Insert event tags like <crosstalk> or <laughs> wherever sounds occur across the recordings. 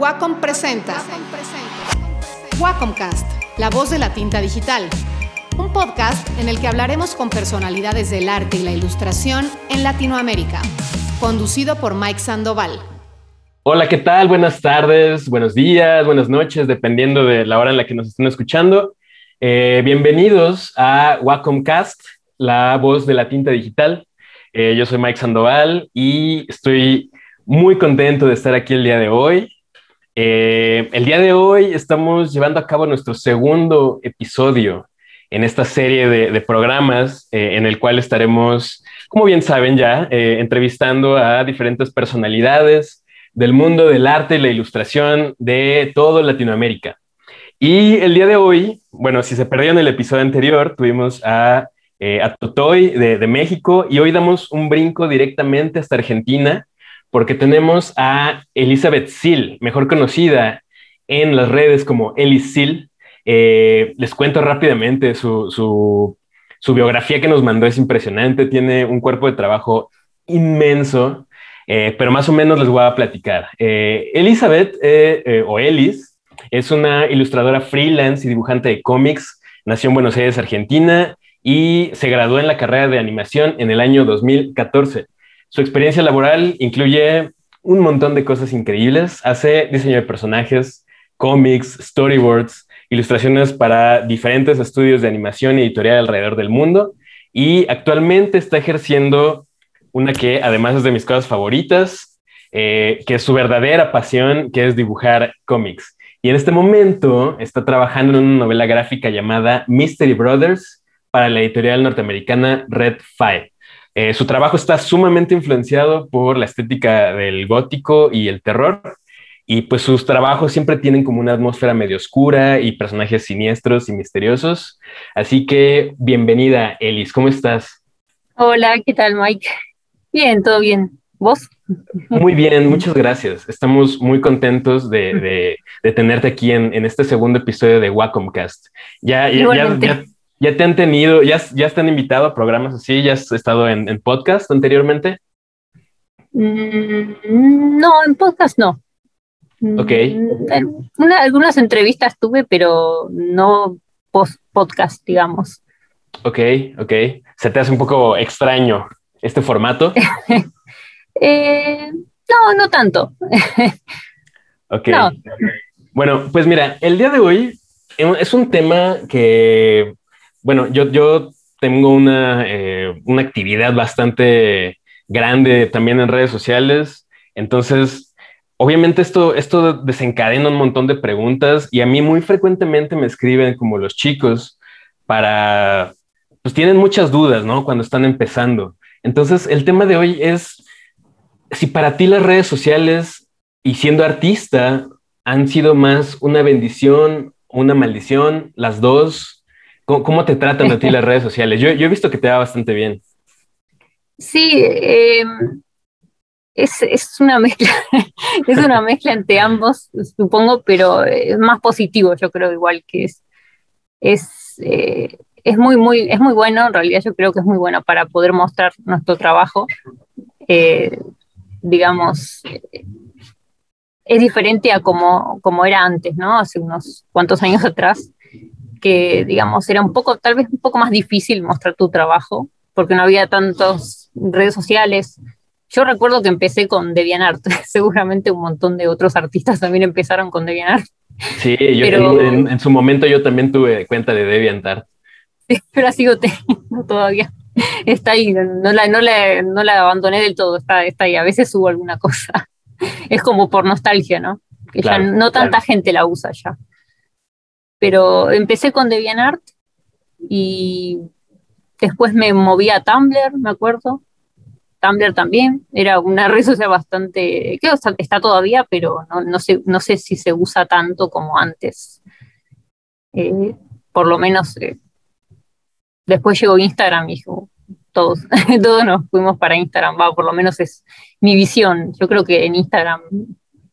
Wacom presenta Wacomcast, la voz de la tinta digital. Un podcast en el que hablaremos con personalidades del arte y la ilustración en Latinoamérica. Conducido por Mike Sandoval. Hola, ¿qué tal? Buenas tardes, buenos días, buenas noches, dependiendo de la hora en la que nos estén escuchando. Eh, bienvenidos a Wacomcast, la voz de la tinta digital. Eh, yo soy Mike Sandoval y estoy muy contento de estar aquí el día de hoy. Eh, el día de hoy estamos llevando a cabo nuestro segundo episodio en esta serie de, programas eh, en el cual estaremos, como bien saben ya, entrevistando a diferentes personalidades del mundo del arte y la ilustración de todo Latinoamérica. Y el día de hoy, bueno, si se perdieron el episodio anterior, tuvimos a eh, Totoy de, México y hoy damos un brinco directamente hasta Argentina porque tenemos a Elizabeth Sil, mejor conocida en las redes como Elis Sil. Eh, les cuento rápidamente su, su, biografía que nos mandó, es impresionante, tiene un cuerpo de trabajo inmenso, eh, pero más o menos les voy a platicar. Elizabeth o Elis es una ilustradora freelance y dibujante de cómics, nació en Buenos Aires, Argentina, y se graduó en la carrera de animación en el año 2014. Su experiencia laboral incluye un montón de cosas increíbles. Hace diseño de personajes, cómics, storyboards, ilustraciones para diferentes estudios de animación y editorial alrededor del mundo y actualmente está ejerciendo una que además es de mis cosas favoritas, eh, que es su verdadera pasión, que es dibujar cómics. Y en este momento está trabajando en una novela gráfica llamada Mystery Brothers, para la editorial norteamericana Red Five. Eh, su trabajo está sumamente influenciado por la estética del gótico y el terror, y pues sus trabajos siempre tienen como una atmósfera medio oscura y personajes siniestros y misteriosos. Así que bienvenida, Elis, ¿cómo estás? Hola, ¿qué tal, Mike? Bien, todo bien. ¿Vos? Muy bien, muchas gracias. Estamos muy contentos de, tenerte aquí en, este segundo episodio de Wacomcast. Ya, ya, ya, ¿Ya te han tenido, ya, ya están invitado a programas así? ¿Ya has estado en, podcast anteriormente? Mm, no, en podcast no. Ok. Mm, algunas entrevistas tuve, pero no post podcast, digamos. Ok, ok. ¿Se te hace un poco extraño este formato? <laughs> Eh, no, no tanto. <laughs> ok. Bueno, pues mira, el día de hoy es un tema que bueno, yo, yo tengo una, eh, una actividad bastante grande también en redes sociales, entonces obviamente esto, esto desencadena un montón de preguntas y a mí muy frecuentemente me escriben como los chicos para, pues tienen muchas dudas, ¿no? Cuando están empezando. Entonces el tema de hoy es si para ti las redes sociales y siendo artista han sido más una bendición, una maldición, las dos, ¿Cómo, te tratan a ti las redes sociales? Yo, he visto que te va bastante bien. Sí, eh, es, una mezcla, <laughs> es una mezcla entre ambos, supongo, pero es más positivo, yo creo, igual que es, es, eh, es muy, muy, es muy bueno, en realidad yo creo que es muy bueno para poder mostrar nuestro trabajo. Eh, digamos, es diferente a como, como era antes, ¿no? Hace unos cuantos años atrás que, digamos, era un poco, tal vez un poco más difícil mostrar tu trabajo, porque no había tantas redes sociales. Yo recuerdo que empecé con DeviantArt, <laughs> seguramente un montón de otros artistas también empezaron con DeviantArt. Sí, yo en, su momento yo también tuve cuenta de DeviantArt. <laughs> Pero sigo teniendo todavía. Está ahí, no la, no, la, no la abandoné del todo, está, está ahí. A veces subo alguna cosa. <laughs> Es como por nostalgia, ¿no? Que ya no tanta gente la usa ya. Pero empecé con DeviantArt y después me moví a Tumblr, me acuerdo. Tumblr también, era una <laughs> red social bastante, creo que está todavía, pero no, no, sé, no sé si se usa tanto como antes. Eh, por lo menos eh, después llegó Instagram y todos, <laughs> todos nos fuimos para Instagram, va, por lo menos es mi visión. Yo creo que en Instagram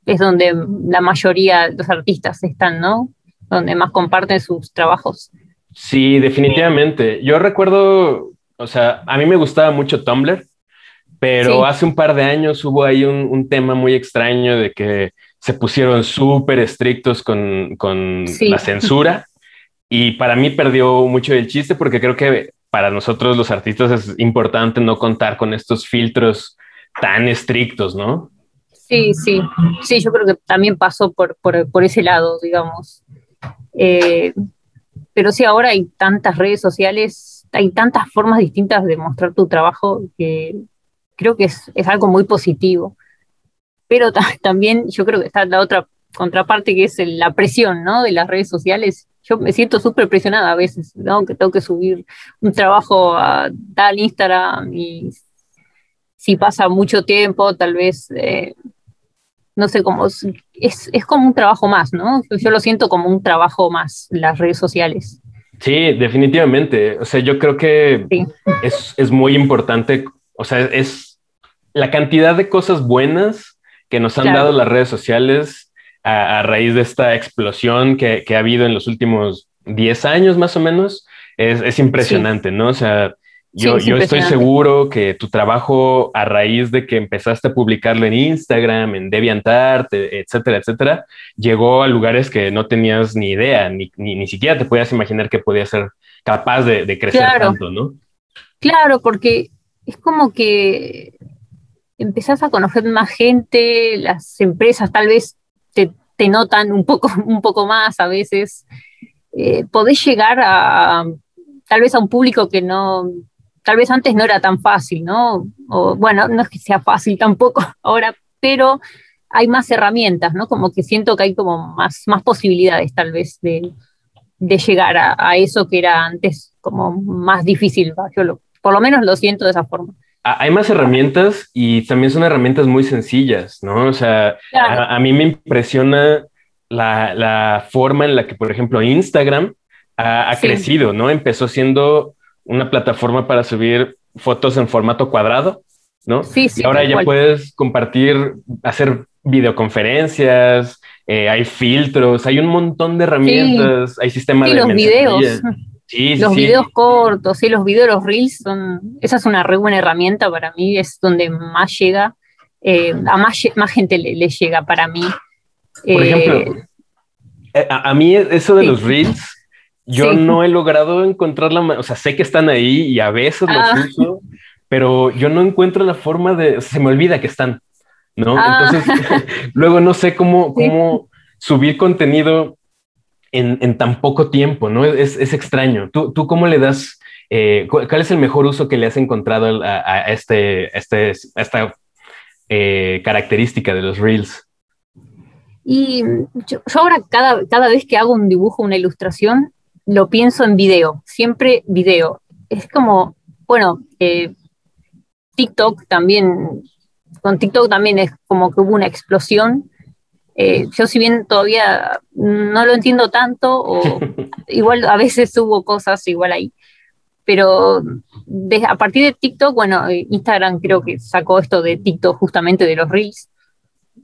es donde la mayoría de los artistas están, ¿no? Donde más comparten sus trabajos. Sí, definitivamente. Yo recuerdo, o sea, a mí me gustaba mucho Tumblr, pero hace un par de años hubo ahí un, tema muy extraño de que se pusieron súper estrictos con, con la censura y para mí perdió mucho el chiste porque creo que para nosotros los artistas es importante no contar con estos filtros tan estrictos, ¿no? Sí, sí, sí, yo creo que también pasó por, por, ese lado, digamos. Eh, pero sí, ahora hay tantas redes sociales, hay tantas formas distintas de mostrar tu trabajo que creo que es, algo muy positivo. Pero <laughs> también yo creo que está la otra contraparte que es la presión, ¿no? De las redes sociales. Yo me siento súper presionada a veces, ¿no? Que tengo que subir un trabajo a tal Instagram y si pasa mucho tiempo, tal vez eh, no sé cómo, es, es como un trabajo más, ¿no? Yo lo siento como un trabajo más, las redes sociales. Sí, definitivamente. O sea, yo creo que es, es, muy importante, o sea, es la cantidad de cosas buenas que nos han dado las redes sociales a, raíz de esta explosión que, que, ha habido en los últimos 10 años más o menos, es, es impresionante, ¿no? O sea, yo, yo estoy seguro que tu trabajo a raíz de que empezaste a publicarlo en Instagram, en DeviantArt, e, etcétera, etcétera, llegó a lugares que no tenías ni idea, ni, ni, siquiera te podías imaginar que podía ser capaz de, de crecer tanto, ¿no? Claro, porque es como que empezás a conocer más gente, las empresas tal vez te, te notan un poco, <laughs> un poco más a veces. Eh, podés llegar a tal vez a un público que no, tal vez antes no era tan fácil, ¿no? O, bueno, no es que sea fácil tampoco <laughs> ahora, pero hay más herramientas, ¿no? Como que siento que hay como más, más posibilidades tal vez de, llegar a, eso que era antes como más difícil. Yo por lo menos lo siento de esa forma. Hay más herramientas y también son herramientas muy sencillas, ¿no? O sea, a, mí me impresiona la, forma en la que, por ejemplo, Instagram ha, crecido, ¿no? Empezó siendo una plataforma para subir fotos en formato cuadrado, ¿no? Sí, sí. Y ahora ya puedes compartir, hacer videoconferencias, eh, hay filtros, hay un montón de herramientas, hay sistemas de los videos. Sí, los videos cortos, sí, los videos, los reels son, esa es una re buena herramienta para mí, es donde más llega, eh, a más, más gente le, llega para mí. Por ejemplo, eh, a, a, mí eso de los reels yo no he logrado encontrar la, o sea, sé que están ahí y a veces los ah. uso, pero yo no encuentro la forma de, se me olvida que están, ¿no? Ah. Entonces, <laughs> luego no sé cómo, cómo subir contenido en, en, tan poco tiempo, ¿no? Es, es extraño. ¿Tú, ¿Tú, cómo le das, eh, cuál es el mejor uso que le has encontrado a, este, este, esta eh, característica de los reels? Y yo, yo, ahora cada, cada vez que hago un dibujo, una ilustración, lo pienso en video, siempre video. Es como, bueno, eh, TikTok también, con TikTok también es como que hubo una explosión. Eh, yo si bien todavía no lo entiendo tanto, o <laughs> igual a veces hubo cosas igual ahí, pero a partir de TikTok, bueno, eh, Instagram creo que sacó esto de TikTok justamente de los reels,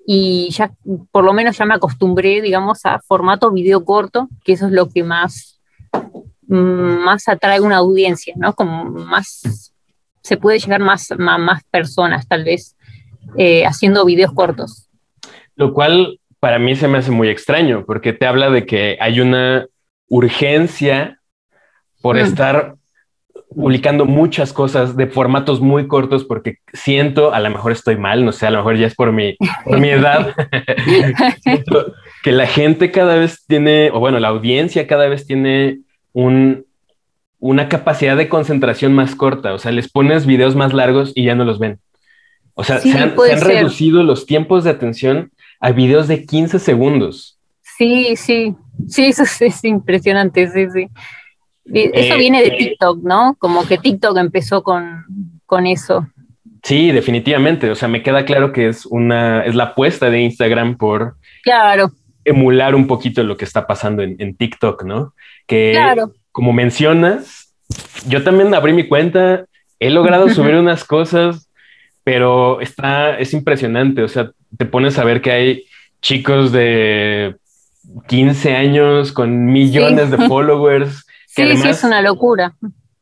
y ya por lo menos ya me acostumbré, digamos, a formato video corto, que eso es lo que más más atrae una audiencia, ¿no? Como más, se puede llegar más, más, más personas tal vez eh, haciendo videos cortos. Lo cual para mí se me hace muy extraño, porque te habla de que hay una urgencia por mm. estar publicando muchas cosas de formatos muy cortos porque siento, a lo mejor estoy mal, no sé, a lo mejor ya es por mi, por mi edad, <laughs> que la gente cada vez tiene, o bueno, la audiencia cada vez tiene un, una capacidad de concentración más corta. O sea, les pones videos más largos y ya no los ven. O sea, se han, reducido los tiempos de atención a videos de 15 segundos. Sí, sí, sí, eso es, impresionante, sí, sí. Eso eh, viene de eh, TikTok, ¿no? Como que TikTok empezó con, con eso. Sí, definitivamente. O sea, me queda claro que es una, es la apuesta de Instagram por claro. emular un poquito lo que está pasando en, en TikTok, ¿no? Que como mencionas, yo también abrí mi cuenta, he logrado subir unas cosas, pero está, es impresionante, o sea, te pones a ver que hay chicos de 15 años con millones de <laughs> followers. Que sí, sí, es una locura.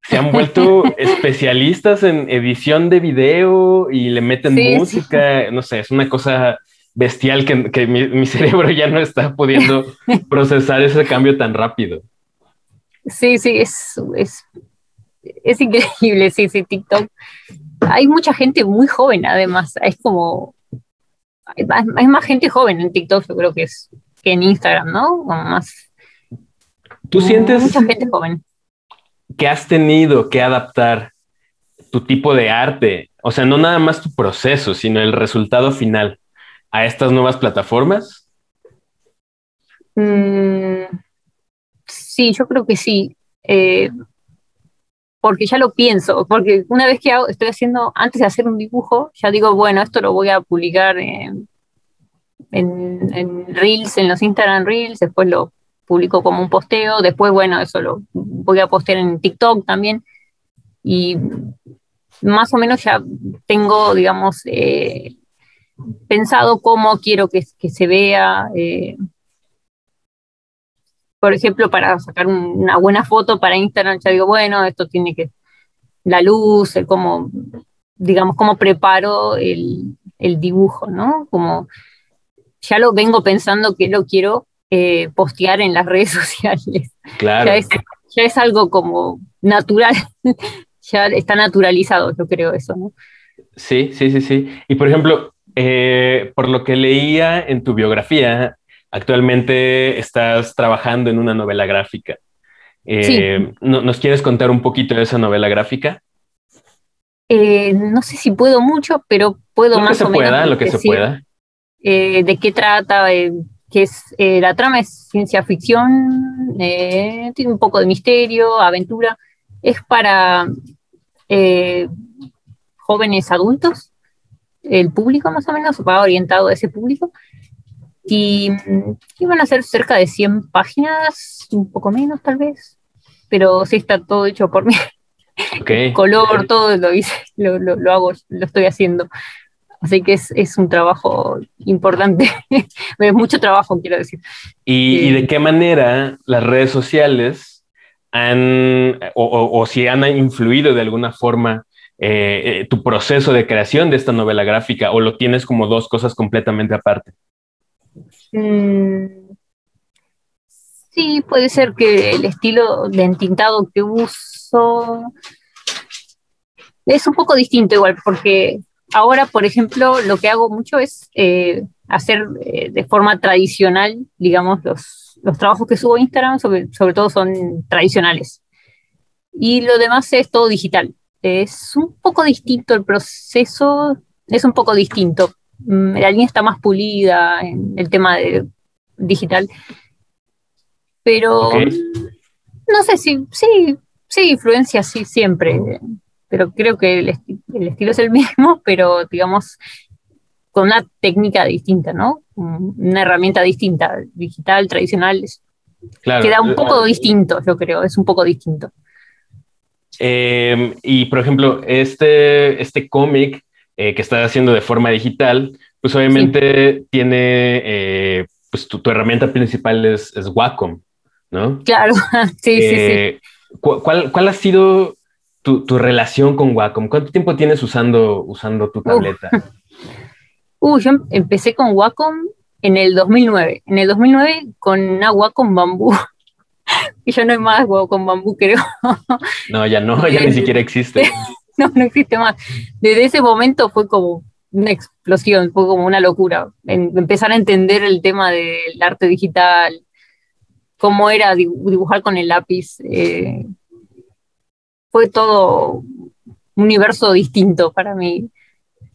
Se han vuelto <laughs> especialistas en edición de video y le meten música, no sé, es una cosa bestial que, mi, <laughs> cerebro ya no está pudiendo procesar ese cambio tan rápido. Sí, sí, es, es, es increíble, sí, sí, TikTok. Hay mucha gente muy joven, además, es como, hay, más gente joven en TikTok, yo creo que es que en Instagram, ¿no? más. ¿Tú sientes mucha gente joven. que has tenido que adaptar tu tipo de arte? O sea, no nada más tu proceso, sino el resultado final a estas nuevas plataformas? Mm, sí, yo creo que sí. Eh, porque ya lo pienso, porque una vez que estoy haciendo, antes de hacer un dibujo, ya digo, bueno, esto lo voy a publicar en, en, Reels, en los Instagram Reels, después lo publico como un posteo, después, bueno, eso lo voy a postear en TikTok también. Y más o menos ya tengo, digamos, eh, pensado cómo quiero que, se vea. Eh, por ejemplo, para sacar una buena foto para Instagram, ya digo, bueno, esto tiene que, la luz, el cómo, digamos, cómo preparo el, dibujo, ¿no? Como ya lo vengo pensando que lo quiero eh, postear en las <laughs> redes sociales. Claro. Ya es, algo como natural, <laughs> ya está naturalizado, yo creo eso, ¿no? Sí, sí, sí, sí. Y por ejemplo, eh, por lo que leía en tu biografía, actualmente estás trabajando en una novela gráfica. Eh, ¿Nos quieres contar un poquito de esa novela gráfica? Eh, no sé si puedo mucho, pero puedo lo más que se pueda, lo que se pueda. de qué trata, que es la trama es ciencia ficción, tiene un poco de misterio, aventura. Es para jóvenes adultos el público más o menos va orientado a ese público. Y iban a ser cerca de 100 páginas, un poco menos tal vez, pero sí está todo hecho por mí. <laughs> Okay. color, todo lo hice, lo, lo, hago, lo estoy haciendo. Así que es, es un trabajo importante, <laughs> es mucho trabajo, quiero decir. ¿Y, ¿Y, de qué manera las redes sociales han, o, o, o, si han influido de alguna forma eh, eh, tu proceso de creación de esta novela gráfica o lo tienes como dos cosas completamente aparte? Mm, sí, puede ser que el estilo de entintado que uso es un poco distinto igual, porque ahora, por ejemplo, lo que hago mucho es eh, hacer de forma tradicional, digamos, los, los trabajos que subo a Instagram, sobre, sobre todo son tradicionales. Y lo demás es todo digital es un poco distinto el proceso, es un poco distinto. Mm, la línea está más pulida en el tema de digital. Pero no sé si, sí, sí, influencia, sí, siempre. Pero creo que el, estilo es el <laughs> mismo, pero digamos con una técnica distinta, ¿no? Una herramienta distinta, digital, tradicional. Queda un poco distinto, yo creo, es un poco distinto. Em, y por ejemplo, este, este cómic eh, que estás haciendo de forma digital, pues obviamente tiene, eh, pues tu, herramienta principal es, es, Wacom, ¿no? Claro, <laughs> sí, sí, sí. Eh, ¿cuál, ¿Cuál ha sido tu, tu, relación con Wacom? ¿Cuánto tiempo tienes usando, usando tu tableta? <laughs> Uh, yo empecé con Wacom en el 2009. En el 2009 con una Wacom Bambú. <laughs> y ya no hay más con bambú, creo. No, ya no, ya ni siquiera existe. <laughs> no, no existe más. Desde ese momento fue como una explosión, fue como una locura. empezar a entender el tema del arte digital, cómo era dibujar con el lápiz. Eh, fue todo un universo distinto para mí.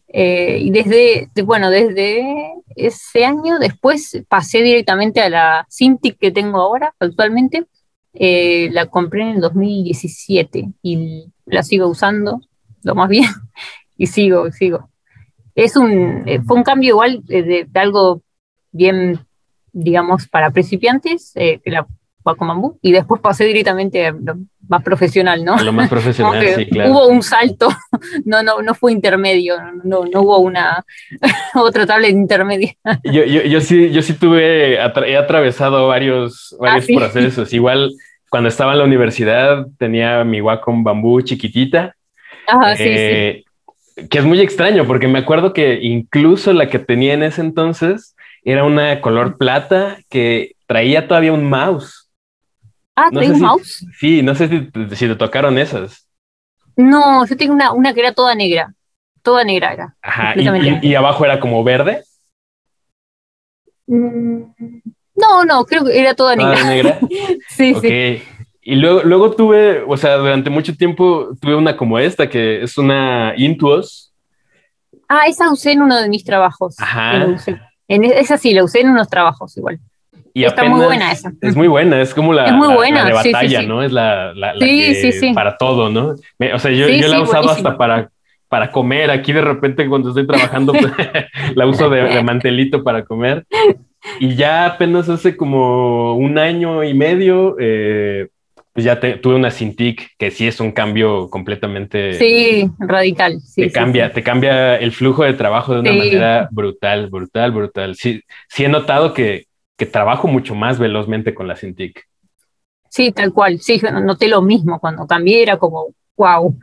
Eh, y desde, bueno, desde ese año después pasé directamente a la Cintiq que tengo ahora, actualmente. Eh, la compré en el 2017 y la sigo usando, lo más bien, <laughs> y sigo, sigo. Es un, eh, fue un cambio igual de, algo bien, digamos, para principiantes, que la bambú, y después pasé directamente a lo más profesional, ¿no? lo más profesional, <laughs> sí, claro. Hubo un salto, <laughs> no, no, no fue intermedio, no, no hubo una otra tablet intermedia. Yo, yo, yo, sí, yo sí tuve, he atravesado varios, varios ah, procesos. Igual cuando estaba en la universidad tenía mi Wacom bambú chiquitita. Ajá, sí, sí. Eh, que es muy extraño porque me acuerdo que incluso la que tenía en ese entonces era una color plata que traía todavía un mouse. Ah, ¿traía un mouse? Sí, no sé si, si, te tocaron esas. No, yo tengo una, una que era toda negra. Toda negra era. Ajá, y, abajo era como verde. Mm, no, no, creo que era toda negra. negra? <laughs> sí, sí. Y luego, luego tuve, o sea, durante mucho tiempo tuve una como esta, que es una Intuos. Ah, esa usé en uno de mis trabajos. Ajá. En, esa sí, la usé en unos trabajos igual. Y Está muy buena esa. Es muy buena, es como la, muy buena. de batalla, ¿no? Es la, la, que para todo, ¿no? o sea, yo, yo la he usado hasta para, para comer. Aquí de repente cuando estoy trabajando pues, <laughs> la uso de, de, mantelito para comer. Y ya apenas hace como un año y medio eh, pues ya tuve una Cintiq que sí es un cambio completamente. Sí, radical. te cambia, te cambia el flujo de trabajo de una manera brutal, brutal, brutal. Sí, sí he notado que, que trabajo mucho más velozmente con la Cintiq. Sí, tal cual. Sí, noté lo mismo cuando cambié, era como, wow,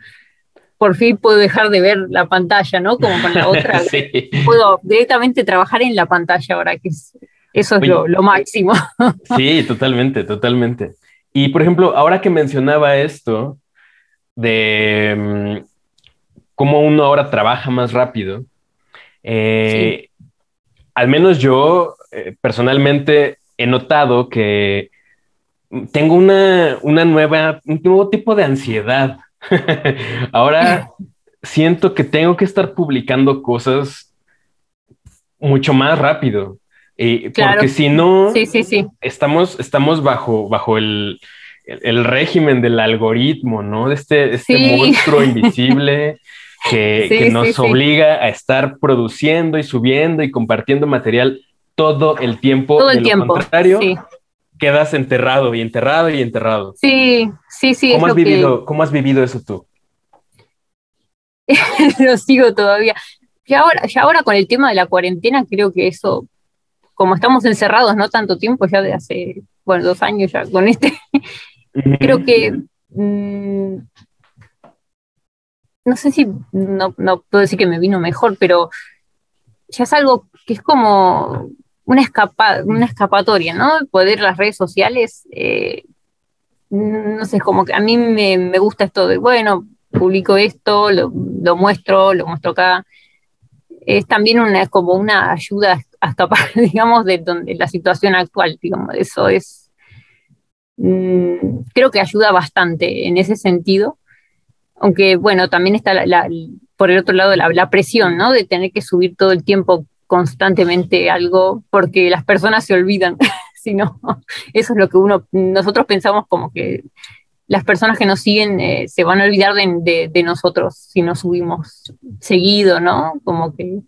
por fin puedo dejar de ver la pantalla, ¿no? Como con la <laughs> otra. sí. Puedo directamente trabajar en la pantalla ahora, que es, eso es lo, lo, máximo. <laughs> sí, totalmente, totalmente. Y por ejemplo, ahora que mencionaba esto de mm, cómo uno ahora trabaja más rápido, eh, al menos yo eh, personalmente he notado que tengo una, nueva, un nuevo tipo de ansiedad. <laughs> ahora siento que tengo que estar publicando cosas mucho más rápido. Porque si no, Estamos, estamos bajo, bajo el, régimen del algoritmo, ¿no? De este, este monstruo <laughs> invisible que, nos obliga a estar produciendo y subiendo y compartiendo material todo el tiempo. Todo el tiempo. contrario, quedas enterrado y enterrado y enterrado. Sí, sí, sí. ¿Cómo, has, vivido, ¿cómo has vivido eso tú? <laughs> lo sigo todavía. Y ahora, ya ahora con el tema de la cuarentena, creo que eso como estamos encerrados no tanto tiempo, ya de hace, bueno, dos años ya con este, creo que, mm, no sé si, no, no puedo decir que me vino mejor, pero ya es algo que es como una, escapa, una escapatoria, ¿no? Poder las redes sociales, eh, no sé, como que a mí me, me, gusta esto de, bueno, publico esto, lo, muestro, lo muestro acá. Es también una, como una ayuda hasta <laughs> para, digamos, de donde la situación actual, digamos, eso es, mm, creo que ayuda bastante en ese sentido, aunque bueno, también está por el otro lado la, presión, ¿no? De tener que subir todo el tiempo constantemente algo porque las personas se olvidan, <laughs> si no, eso es lo que uno, nosotros pensamos como que las personas que nos siguen eh, se van a olvidar de, de, nosotros si no subimos seguido, ¿no? Como que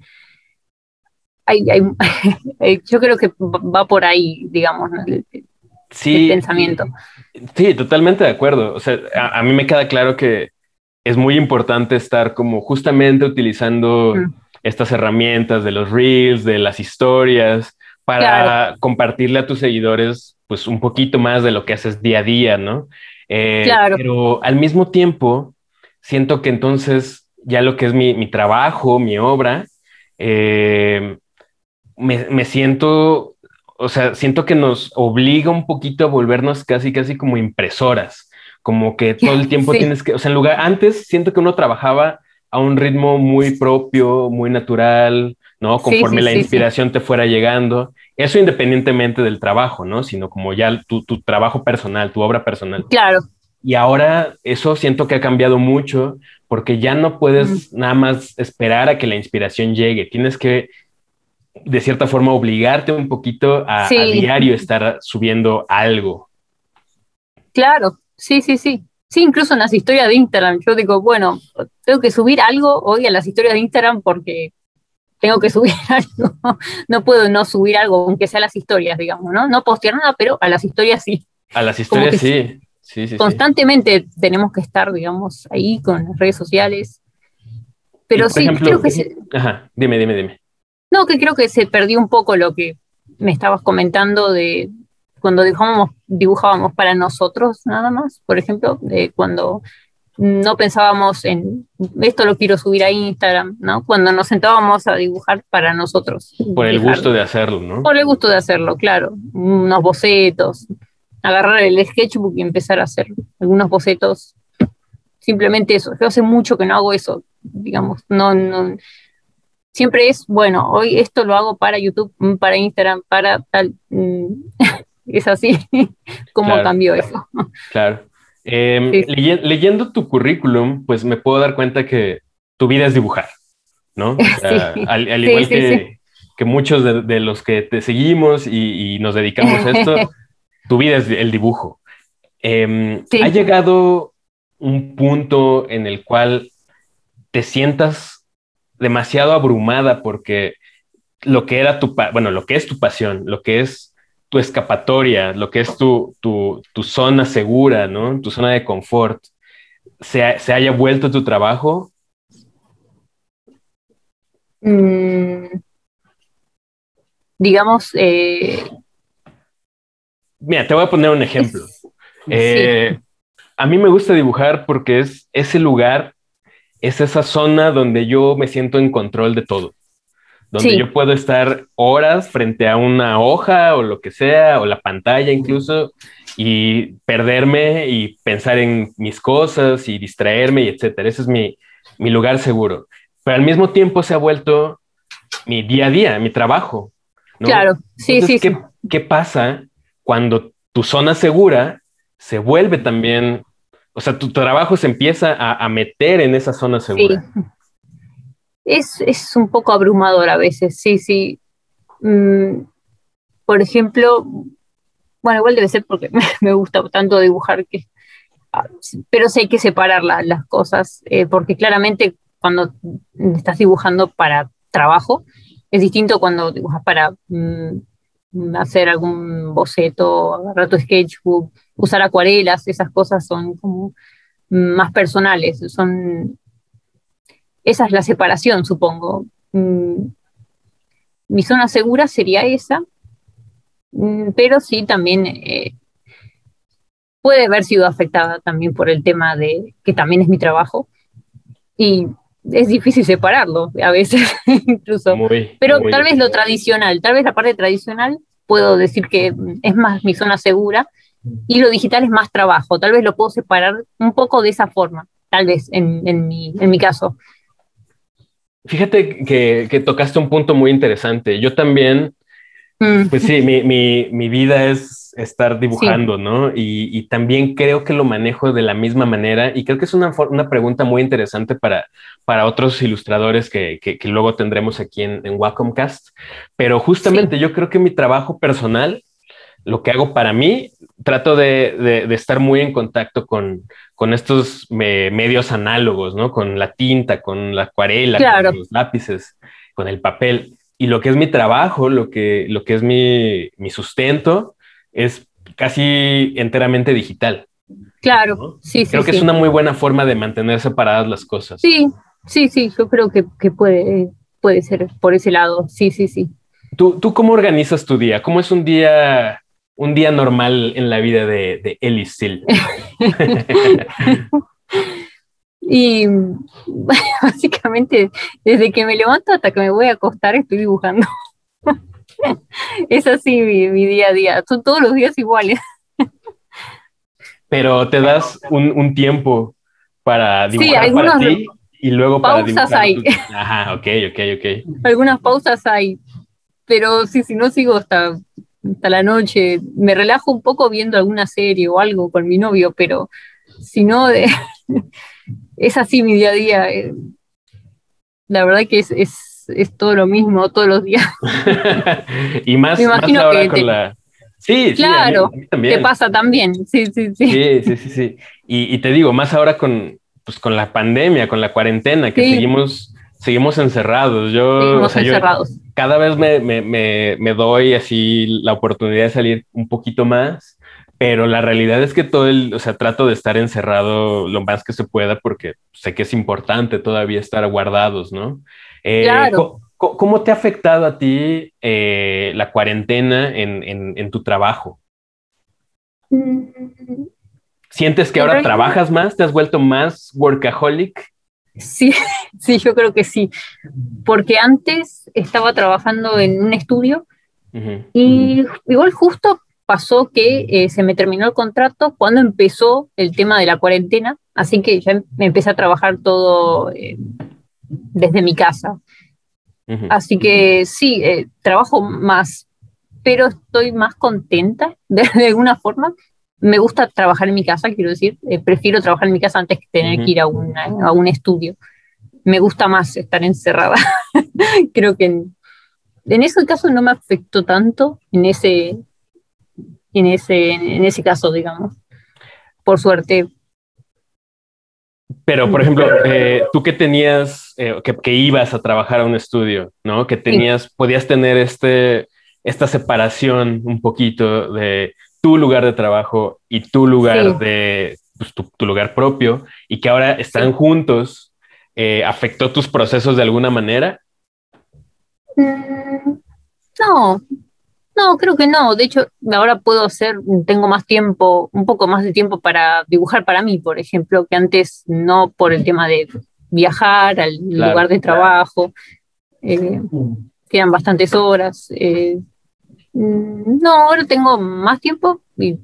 <laughs> yo creo que va por ahí, digamos, el, pensamiento. Sí, totalmente de acuerdo. O sea, a, mí me queda claro que es muy importante estar como justamente utilizando estas herramientas de los reels, de las historias, para compartirle a tus seguidores pues un poquito más de lo que haces día a día, ¿no? Eh, claro. Pero al mismo tiempo, siento que entonces ya lo que es mi, mi trabajo, mi obra, eh, me, siento, o sea, siento que nos obliga un poquito a volvernos casi, casi como impresoras, como que todo el <laughs> tiempo tienes que, o sea, en lugar, antes siento que uno trabajaba a un ritmo muy propio, muy natural, ¿no? Conforme la inspiración te fuera llegando. Eso independientemente del trabajo, ¿no? Sino como ya tu, tu, trabajo personal, tu obra personal. Claro. Y ahora eso siento que ha cambiado mucho porque ya no puedes nada más esperar a que la inspiración llegue. Tienes que de cierta forma obligarte un poquito a, diario estar subiendo algo. Claro, sí, sí, sí. Sí, incluso en las historias de Instagram, yo digo, bueno, tengo que subir algo hoy a las historias de Instagram porque tengo que <laughs> subir algo. No puedo no subir algo, aunque sea las historias, digamos, ¿no? No postear nada, pero a las historias sí. A las historias sí. Sí, sí. Constantemente tenemos que estar, digamos, ahí con las redes sociales. Pero sí, creo que... Ajá, dime, dime, dime. No, que creo que se perdió un poco lo que me estabas comentando de cuando dibujábamos, dibujábamos para nosotros nada más, por ejemplo, de cuando no pensábamos en esto lo quiero subir a Instagram, ¿no? Cuando nos sentábamos a dibujar para nosotros. Por el gusto de hacerlo, ¿no? Por el gusto de hacerlo, claro. Unos bocetos, agarrar el sketchbook y empezar a hacer algunos bocetos. Simplemente eso. Yo hace mucho que no hago eso, digamos, no, no. Siempre es, bueno, hoy esto lo hago para YouTube, mm, para Instagram, para tal. <laughs> Es así <laughs> como cambió eso. Claro. Em, leyendo tu currículum, pues me puedo dar cuenta que tu vida es dibujar, ¿no? <laughs> al, igual que, muchos de, los que te seguimos y, nos dedicamos a esto, <laughs> tu vida es el dibujo. Em, ¿Ha llegado un punto en el cual te sientas demasiado abrumada porque lo que era tu, bueno, lo que es tu pasión, lo que es tu escapatoria, lo que es tu, zona segura, ¿no? Tu zona de confort, se, haya vuelto tu trabajo? Mm, digamos... Eh, Mira, te voy a poner un ejemplo. <laughs> Eh, a mí me gusta dibujar porque es ese lugar, es esa zona donde yo me siento en control de todo donde yo puedo estar horas frente a una hoja o lo que sea, o la pantalla incluso, y perderme y pensar en mis cosas y distraerme y etcétera. Ese es mi, lugar seguro. Pero al mismo tiempo se ha vuelto mi día a día, mi trabajo. Claro, sí, sí, ¿qué, ¿qué, pasa cuando tu zona segura se vuelve también, o sea, tu trabajo se empieza a, meter en esa zona segura? Es, un poco abrumador a veces, sí, sí. Mm, por ejemplo, bueno, igual debe ser porque <laughs> me, gusta tanto dibujar que... Ah, pero sí hay que separar las cosas, eh, porque claramente cuando estás dibujando para trabajo, es distinto cuando dibujas para mm, hacer algún boceto, agarrar tu sketchbook, usar acuarelas, esas cosas son como más personales, son esa es la separación, supongo. Mm, mi zona segura sería esa, mm, pero sí también eh, puede haber sido afectada también por el tema de que también es mi trabajo y es difícil separarlo a veces <laughs> incluso. pero tal vez lo tradicional, tal vez la parte tradicional puedo decir que es más mi zona segura y lo digital es más trabajo. Tal vez lo puedo separar un poco de esa forma, tal vez en, en, mi, en mi caso. Fíjate que, tocaste un punto muy interesante. Yo también, mm. pues sí, mi, vida es estar dibujando, ¿no? Y, también creo que lo manejo de la misma manera y creo que es una, una pregunta muy interesante para, para otros ilustradores que, luego tendremos aquí en, en Wacomcast. Pero justamente yo creo que mi trabajo personal, lo que hago para mí, trato de estar muy en contacto con, con estos medios análogos, ¿no? Con la tinta, con la acuarela, con los lápices, con el papel. Y lo que es mi trabajo, lo que, lo que es mi, sustento, es casi enteramente digital. Claro, sí, sí. Creo que es una muy buena forma de mantener separadas las cosas. Sí, sí, sí, yo creo que, puede, puede ser por ese lado. Sí, sí, sí. ¿Tú, ¿Tú cómo organizas tu día? ¿Cómo es un día un día normal en la vida de, de Ellie <laughs> y <laughs> básicamente, desde que me levanto hasta que me voy a acostar, estoy dibujando. <laughs> es así mi, día a día. Son todos los días iguales. Pero te das un, tiempo para dibujar para ti y luego para pausas hay. Ajá, ok, ok, ok. Algunas pausas hay, pero sí, si no sigo hasta hasta la noche. Me relajo un poco viendo alguna serie o algo con mi novio, pero si no, <laughs> es así mi día a día. Eh, la verdad que es, todo lo mismo todos los días. <laughs> <laughs> y más, ahora con la... Sí, claro, te pasa también. Sí, sí, sí. Sí, sí, sí, Y, te digo, más ahora con, pues, con la pandemia, con la cuarentena, que seguimos seguimos encerrados. Yo, encerrados. cada vez me, doy así la oportunidad de salir un poquito más, pero la realidad es que todo el, o sea, trato de estar encerrado lo más que se pueda porque sé que es importante todavía estar guardados, ¿no? Eh, claro. ¿cómo, te ha afectado a ti eh, la cuarentena en, tu trabajo? Mm. ¿Sientes que ahora trabajas más? ¿Te has vuelto más workaholic? Sí, <laughs> sí, yo creo que sí. Porque antes estaba trabajando en un estudio y igual justo pasó que eh, se me terminó el contrato cuando empezó el tema de la cuarentena, así que ya me empecé a trabajar todo eh, desde mi casa. Así que sí, eh, trabajo más, pero estoy más contenta <laughs> de, alguna forma. Me gusta trabajar en mi casa, quiero decir, eh, prefiero trabajar en mi casa antes que tener que ir a, a un estudio. Me gusta más estar encerrada. <laughs> Creo que en, en, ese caso no me afectó tanto, en ese, en ese, en ese caso, digamos. Por suerte, pero, por ejemplo, eh, tú que tenías, eh, que, ibas a trabajar a un estudio, ¿no? Que tenías, podías tener este, esta separación un poquito de tu lugar de trabajo y tu lugar de, pues, tu, lugar propio, y que ahora están juntos, eh, ¿afectó tus procesos de alguna manera? Mm, no, no, creo que no. De hecho, ahora puedo hacer, tengo más tiempo, un poco más de tiempo para dibujar para mí, por ejemplo, que antes no por el tema de viajar al lugar de trabajo. Eh, quedan bastantes horas. Eh, mm, no, ahora tengo más tiempo y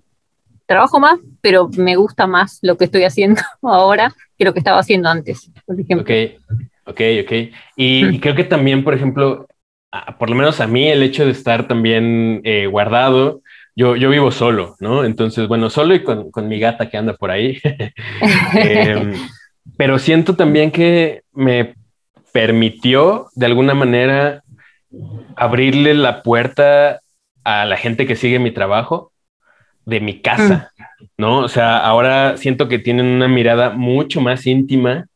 trabajo más, pero me gusta más lo que estoy haciendo <laughs> ahora que lo que estaba haciendo antes, por ejemplo. Ok, ok, ok. Y, y creo que también, por ejemplo, por lo menos a mí, el hecho de estar también eh, guardado, yo, yo vivo solo, ¿no? Entonces, bueno, solo y con, con mi gata que anda por ahí. <laughs> Em, pero siento también que me permitió de alguna manera abrirle la puerta a la gente que sigue mi trabajo de mi casa, mm. ¿no? O sea, ahora siento que tienen una mirada mucho más íntima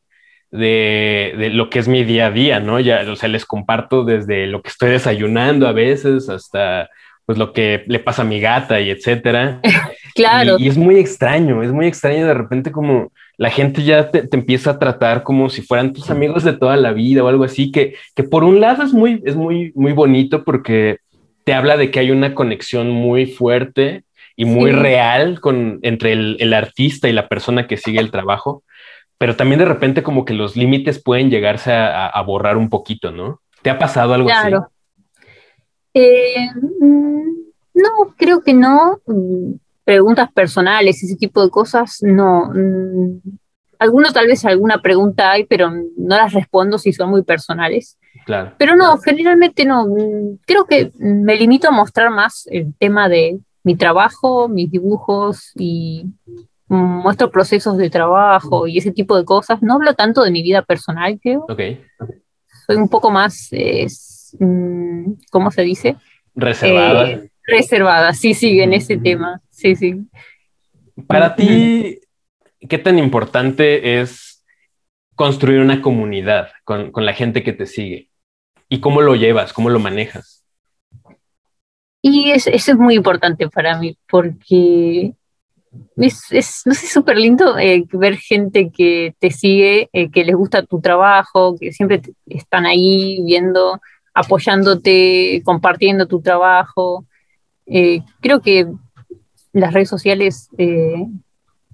de, lo que es mi día a día, ¿no? Ya, o sea, les comparto desde lo que estoy desayunando a veces hasta pues lo que le pasa a mi gata y etcétera. <laughs> claro. Y, es muy extraño, es muy extraño de repente como la gente ya te, empieza a tratar como si fueran tus amigos de toda la vida o algo así, que, que por un lado es muy, es muy, muy bonito porque te habla de que hay una conexión muy fuerte y muy real con, entre el, el, artista y la persona que sigue el trabajo pero también de repente como que los límites pueden llegarse a, borrar un poquito, ¿no? ¿Te ha pasado algo claro. así? Eh, mm, no, creo que no. Mm, preguntas personales, ese tipo de cosas, no. Mm, algunos tal vez alguna pregunta hay, pero no las respondo si son muy personales. Claro. Pero no, generalmente no. Creo que me limito a mostrar más el tema de mi trabajo, mis dibujos y muestro procesos de trabajo y ese tipo de cosas. No hablo tanto de mi vida personal, creo. Ok. Soy un poco más, mm, ¿cómo se dice? Reservada. Eh, reservada, sí, sí, en ese tema. Sí, sí. Para ti, ¿qué tan importante es construir una comunidad con, la gente que te sigue? ¿Y cómo lo llevas? ¿Cómo lo manejas? Y eso es muy importante para mí, porque es, no sé, súper lindo eh, ver gente que te sigue, eh, que les gusta tu trabajo, que siempre están ahí viendo, apoyándote, compartiendo tu trabajo. Eh, creo que las redes sociales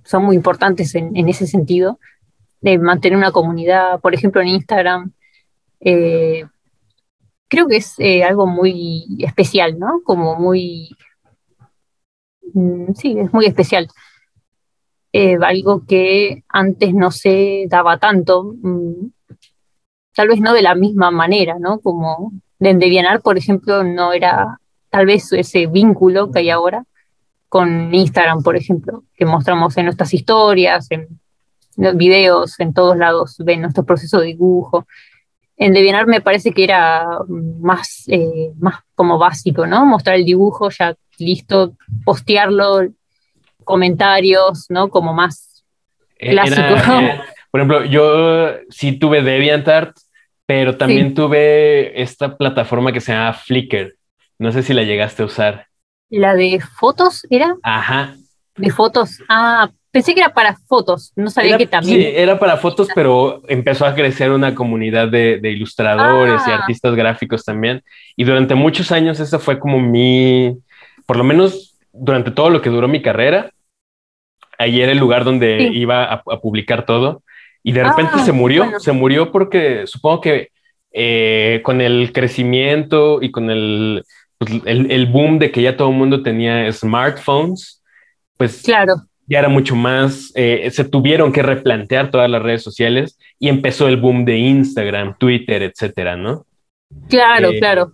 son muy importantes en, en, ese sentido, de mantener una comunidad, por ejemplo en Instagram. creo que es algo muy especial, ¿no? Como muy Mm, sí, es muy especial. Eh, algo que antes no se daba tanto, mm, tal vez no de la misma manera, ¿no? Como de Devianar, por ejemplo, no era tal vez ese vínculo que hay ahora con Instagram, por ejemplo, que mostramos en nuestras historias, en los videos, en todos lados, ven nuestro proceso de dibujo. En Devianar me parece que era más, eh, más como básico, ¿no? Mostrar el dibujo, ya listo, postearlo, comentarios, ¿no? Como más eh, clásico. Eh, por ejemplo, yo sí tuve DeviantArt, pero también tuve esta plataforma que se llama Flickr. No sé si la llegaste a usar. ¿La de fotos era? Ajá. De fotos. Ah, pensé que era para fotos. No sabía que también. Sí, era para fotos, pero empezó a crecer una comunidad de, ilustradores y ah. artistas gráficos también. Y durante muchos años esa fue como mi, por lo menos durante todo lo que duró mi carrera, ahí era el lugar donde iba a, publicar todo. Y de repente ah, se murió, se murió porque supongo que eh, con el crecimiento y con pues, el, el, boom de que ya todo el mundo tenía smartphones, pues claro. ya era mucho más, eh, se tuvieron que replantear todas las redes sociales y empezó el boom de Instagram, Twitter, etcétera, ¿no? Claro, eh, claro.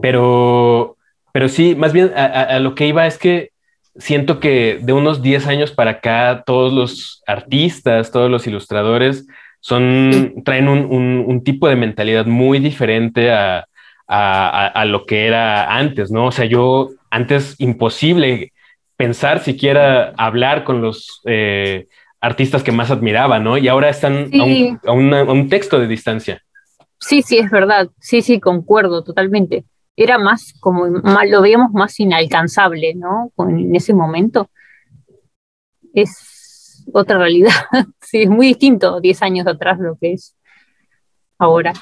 Pero, pero sí, más bien a, lo que iba es que siento que de unos 10 años para acá, todos los artistas, todos los ilustradores, son, traen un, tipo de mentalidad muy diferente a, lo que era antes, ¿no? O sea, yo antes imposible pensar siquiera hablar con los eh, artistas que más admiraba, ¿no? Y ahora están a, un, texto de distancia. Sí, sí, es verdad. Sí, sí, concuerdo totalmente. Era más como, lo veíamos más inalcanzable, ¿no? En ese momento. Es, otra realidad. <laughs> sí, es muy distinto 10 años atrás lo que es ahora.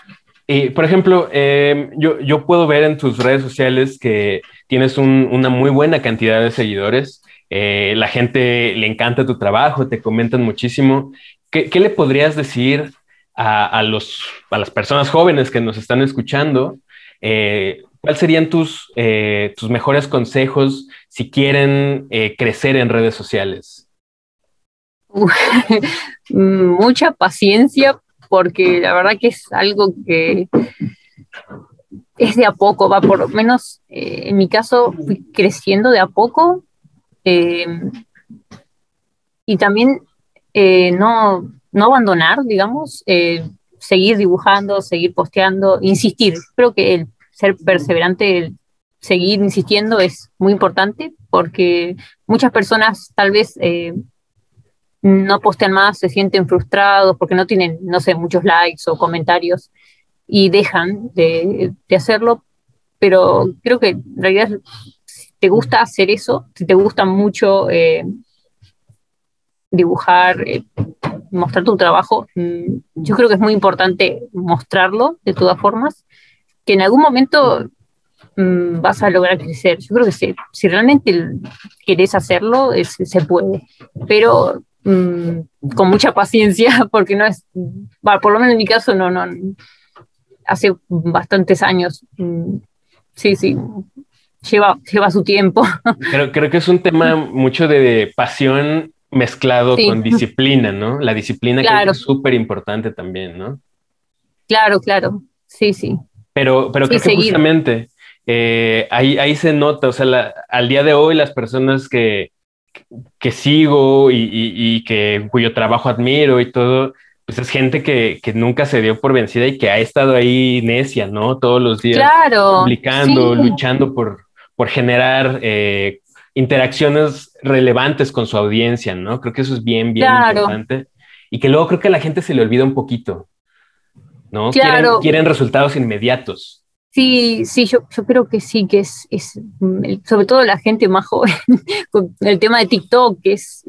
Y, por ejemplo, em, yo, yo, puedo ver en tus redes sociales que tienes una muy buena cantidad de seguidores. Eh, la gente le encanta tu trabajo, te comentan muchísimo. ¿Qué, qué le podrías decir a, los, a, las personas jóvenes que nos están escuchando? Eh, ¿Cuáles serían tus, eh, tus mejores consejos si quieren crecer en redes sociales? <laughs> mucha paciencia porque la verdad que es algo que es de a poco, va por lo menos eh, en mi caso fui creciendo de a poco eh, y también eh, no, no abandonar, digamos, seguir dibujando, seguir posteando, insistir. Creo que el ser perseverante, el seguir insistiendo es muy importante porque muchas personas tal vez no postean más, se sienten frustrados porque no tienen, no sé, muchos likes o comentarios y dejan de, hacerlo, pero creo que en realidad si te gusta hacer eso, si te gusta mucho eh, dibujar, eh, mostrar tu trabajo, mm, yo creo que es muy importante mostrarlo de todas formas, que en algún momento mm, vas a lograr crecer. Yo creo que si, si realmente querés hacerlo, se puede, pero Mm, con mucha paciencia, <laughs> porque no es, por lo menos en mi caso, no, no, hace bastantes años. Mm, sí, sí, lleva, lleva su tiempo. <laughs> Creo, creo que es un tema mucho de pasión mezclado con disciplina, ¿no? La disciplina es súper importante también, ¿no? Claro, claro, sí, sí. Pero, pero creo que justamente eh, ahí, ahí se nota, o sea, al día de hoy las personas que, que sigo y, que cuyo trabajo admiro y todo, pues es gente que, nunca se dio por vencida y que ha estado ahí necia, ¿no? Todos los días publicando, luchando por, por generar eh, interacciones relevantes con su audiencia, ¿no? Creo que eso es bien, bien importante. Y que luego creo que a la gente se le olvida un poquito, ¿no? quieren resultados inmediatos. Sí, sí, yo, yo creo que sí, que es, es, mm, sobre todo la gente más joven, <laughs> con el tema de TikTok, que es,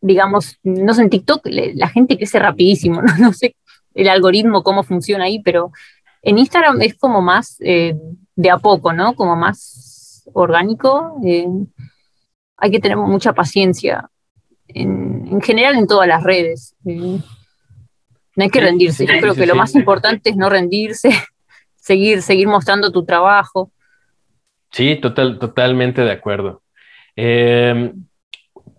digamos, no sé, en TikTok la gente crece rapidísimo, <laughs> ¿no? no sé el algoritmo, cómo funciona ahí, pero en Instagram es como más eh, de a poco, ¿no? Como más orgánico. Eh, hay que tener mucha paciencia, en, en, general en todas las redes. Eh, no hay que rendirse, yo creo que lo más importante es no rendirse <laughs> seguir, seguir mostrando tu trabajo. Sí, total, totalmente de acuerdo. Em,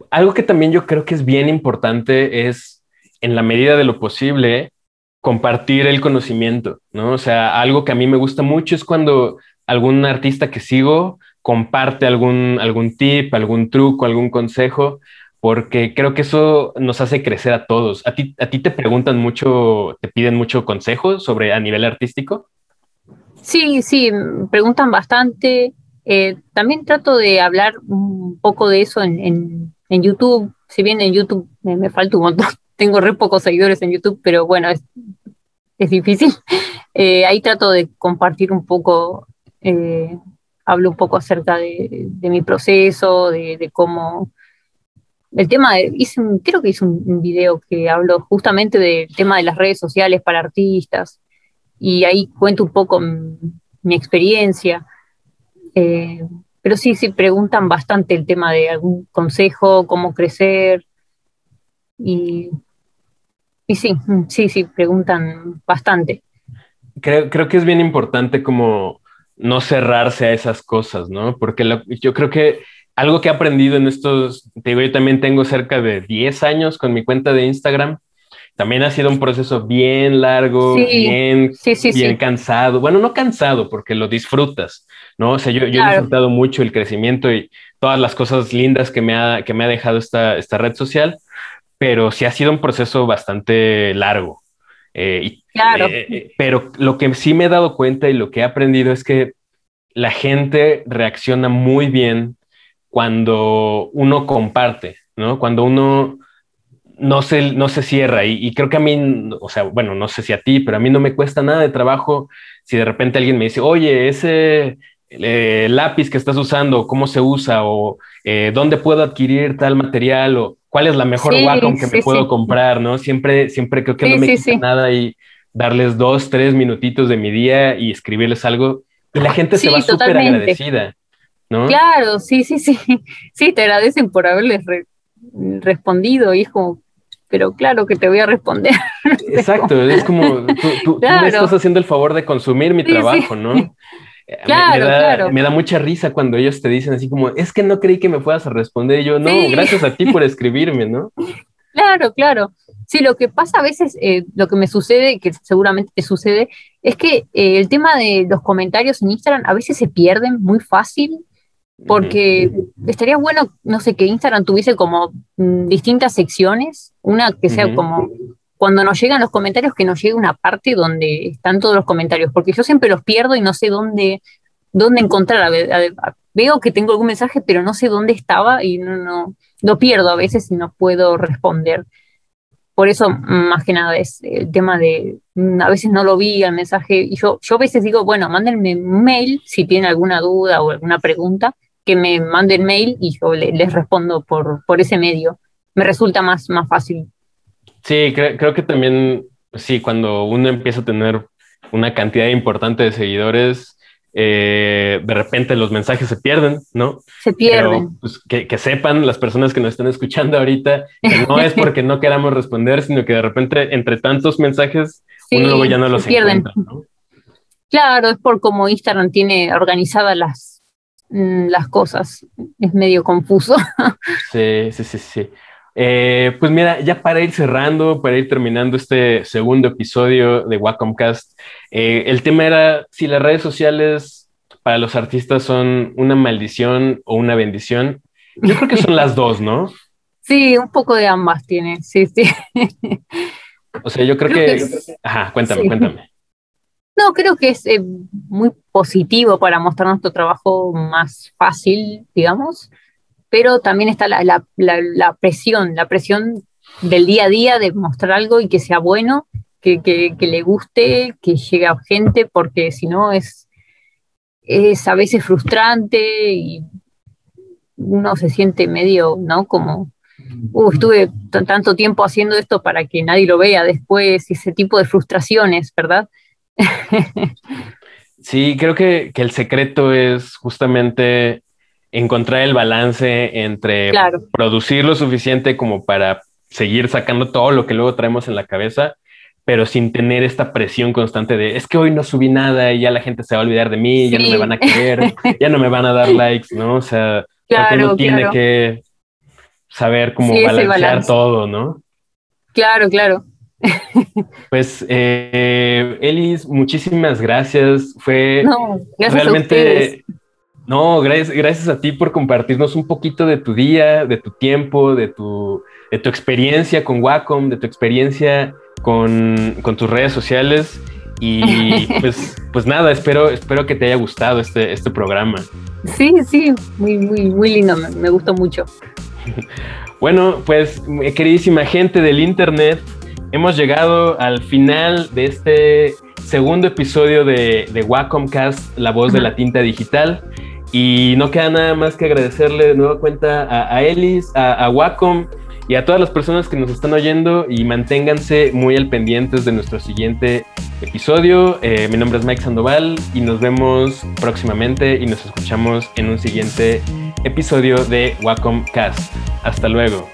algo que también yo creo que es bien importante es, en la medida de lo posible, compartir el conocimiento, ¿no? O sea, algo que a mí me gusta mucho es cuando algún artista que sigo comparte algún, algún tip, algún truco, algún consejo, porque creo que eso nos hace crecer a todos. ¿A ti, a ti te preguntan mucho, te piden mucho consejo sobre a nivel artístico? Sí, sí, preguntan bastante. Eh, también trato de hablar un poco de eso en, YouTube. Si bien en YouTube me, falta un montón, <laughs> tengo re pocos seguidores en YouTube, pero bueno, es, difícil. <laughs> Eh, ahí trato de compartir un poco, eh, hablo un poco acerca de, mi proceso, de, cómo... El tema, de, hice creo que hice un, un video que hablo justamente del tema de las redes sociales para artistas y ahí cuento un poco mi experiencia. Eh, pero sí, sí, preguntan bastante el tema de algún consejo, cómo crecer. Y, y sí, sí, sí, preguntan bastante. Creo, creo que es bien importante como no cerrarse a esas cosas, ¿no? Porque yo creo que algo que he aprendido en estos, te digo, yo también tengo cerca de 10 años con mi cuenta de Instagram. También ha sido un proceso bien largo, bien, bien cansado. Bueno, no cansado porque lo disfrutas, ¿no? O sea, yo, yo he disfrutado mucho el crecimiento y todas las cosas lindas que me ha, que me ha dejado esta, esta red social, pero sí ha sido un proceso bastante largo. Eh, claro. Eh, eh, pero lo que sí me he dado cuenta y lo que he aprendido es que la gente reacciona muy bien cuando uno comparte, ¿no? Cuando uno no se, no se cierra. Y, creo que a mí, o sea, bueno, no sé si a ti, pero a mí no me cuesta nada de trabajo si de repente alguien me dice, oye, ese eh, lápiz que estás usando, cómo se usa, o eh, dónde puedo adquirir tal material, o cuál es la mejor Wacom que me puedo comprar, ¿no? Siempre, siempre creo que no me quita nada y darles dos, tres minutitos de mi día y escribirles algo. Y la gente se va súper agradecida. Claro, sí, sí, sí. <laughs> Sí, te agradecen por haberles respondido como, pero claro que te voy a responder. <laughs> Exacto, es como, tú, me estás haciendo el favor de consumir mi trabajo, ¿no? Claro, me, da, claro. me da mucha risa cuando ellos te dicen así como, es que no creí que me fueras a responder. Y yo, no, gracias a ti por <laughs> escribirme, ¿no? Claro, claro. Sí, lo que pasa a veces, eh, lo que me sucede, que seguramente te sucede, es que eh, el tema de los comentarios en Instagram a veces se pierden muy fácil porque estaría bueno, no sé, que Instagram tuviese como mm, distintas secciones, una que sea como cuando nos llegan los comentarios, que nos llegue una parte donde están todos los comentarios, porque yo siempre los pierdo y no sé dónde, dónde encontrar. veo que tengo algún mensaje, pero no sé dónde estaba y no, no lo pierdo a veces y no puedo responder. Por eso, más que nada, es el tema de, mm, a veces no lo vi el mensaje, y yo, yo a veces digo, bueno, mándenme un mail si tienen alguna duda o alguna pregunta, que me manden mail y yo les respondo por, por ese medio. Me resulta más, más fácil. Sí, creo que también, sí, cuando uno empieza a tener una cantidad importante de seguidores, eh, de repente los mensajes se pierden, ¿no? Se pierden. Pues, que, sepan las personas que nos están escuchando ahorita, que no es <laughs> porque no queramos responder, sino que de repente entre tantos mensajes uno luego ya no los pierden. Claro, es por cómo Instagram tiene organizadas las, las cosas. Es medio confuso. <laughs> Sí, sí, sí, sí. Eh, pues mira, ya para ir cerrando, para ir terminando este segundo episodio de Wacomcast, eh, el tema era si las redes sociales para los artistas son una maldición o una bendición. Yo creo que son las dos, ¿no? <laughs> Sí, un poco de ambas tiene, sí, sí. O sea, yo creo, que... Ajá, cuéntame, cuéntame. No, creo que es eh, muy positivo para mostrar nuestro trabajo más fácil, digamos, pero también está la, presión, la presión del día a día de mostrar algo y que sea bueno, que, le guste, que llegue a gente, porque si no es, es a veces frustrante y uno se siente medio, ¿no? Como, uh, estuve tanto tiempo haciendo esto para que nadie lo vea después, ese tipo de frustraciones, ¿verdad? <laughs> Sí, creo que, el secreto es justamente encontrar el balance entre producir lo suficiente como para seguir sacando todo lo que luego traemos en la cabeza, pero sin tener esta presión constante de es que hoy no subí nada y ya la gente se va a olvidar de mí, ya no me van a querer, <laughs> ya no me van a dar likes, ¿no? O sea, uno tiene que saber cómo balancear todo, ¿no? Claro, claro. <laughs> Pues, eh, Elis, muchísimas gracias. Fue realmente. no, gracias, gracias a ti por compartirnos un poquito de tu día, de tu tiempo, de tu, de tu experiencia con Wacom, de tu experiencia con, tus redes sociales. Y <laughs> pues, pues nada, espero, espero que te haya gustado este, este programa. Sí, sí, muy, muy, muy lindo, me, me gustó mucho. <laughs> Bueno, pues queridísima gente del Internet, hemos llegado al final de este segundo episodio de, de Wacomcast, la voz de la tinta digital. Y no queda nada más que agradecerle de nueva cuenta a, a Elis, a, Wacom y a todas las personas que nos están oyendo y manténganse muy al pendientes de nuestro siguiente episodio. Eh, mi nombre es Mike Sandoval y nos vemos próximamente y nos escuchamos en un siguiente episodio de Wacom Cast. Hasta luego.